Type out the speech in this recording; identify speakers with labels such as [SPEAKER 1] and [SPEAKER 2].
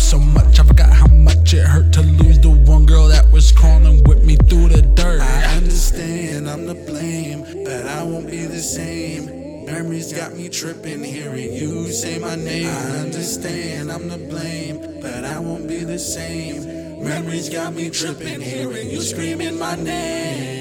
[SPEAKER 1] hurt so much,
[SPEAKER 2] I forgot how much it hurt to lose
[SPEAKER 1] the
[SPEAKER 2] one girl that was crawling with me through the dirt.
[SPEAKER 1] I understand I'm to blame, but I won't be the same. Memories got me tripping, hearing you say my name. I understand I'm to blame, but I won't be the same. Memories got me tripping, hearing you screaming my name.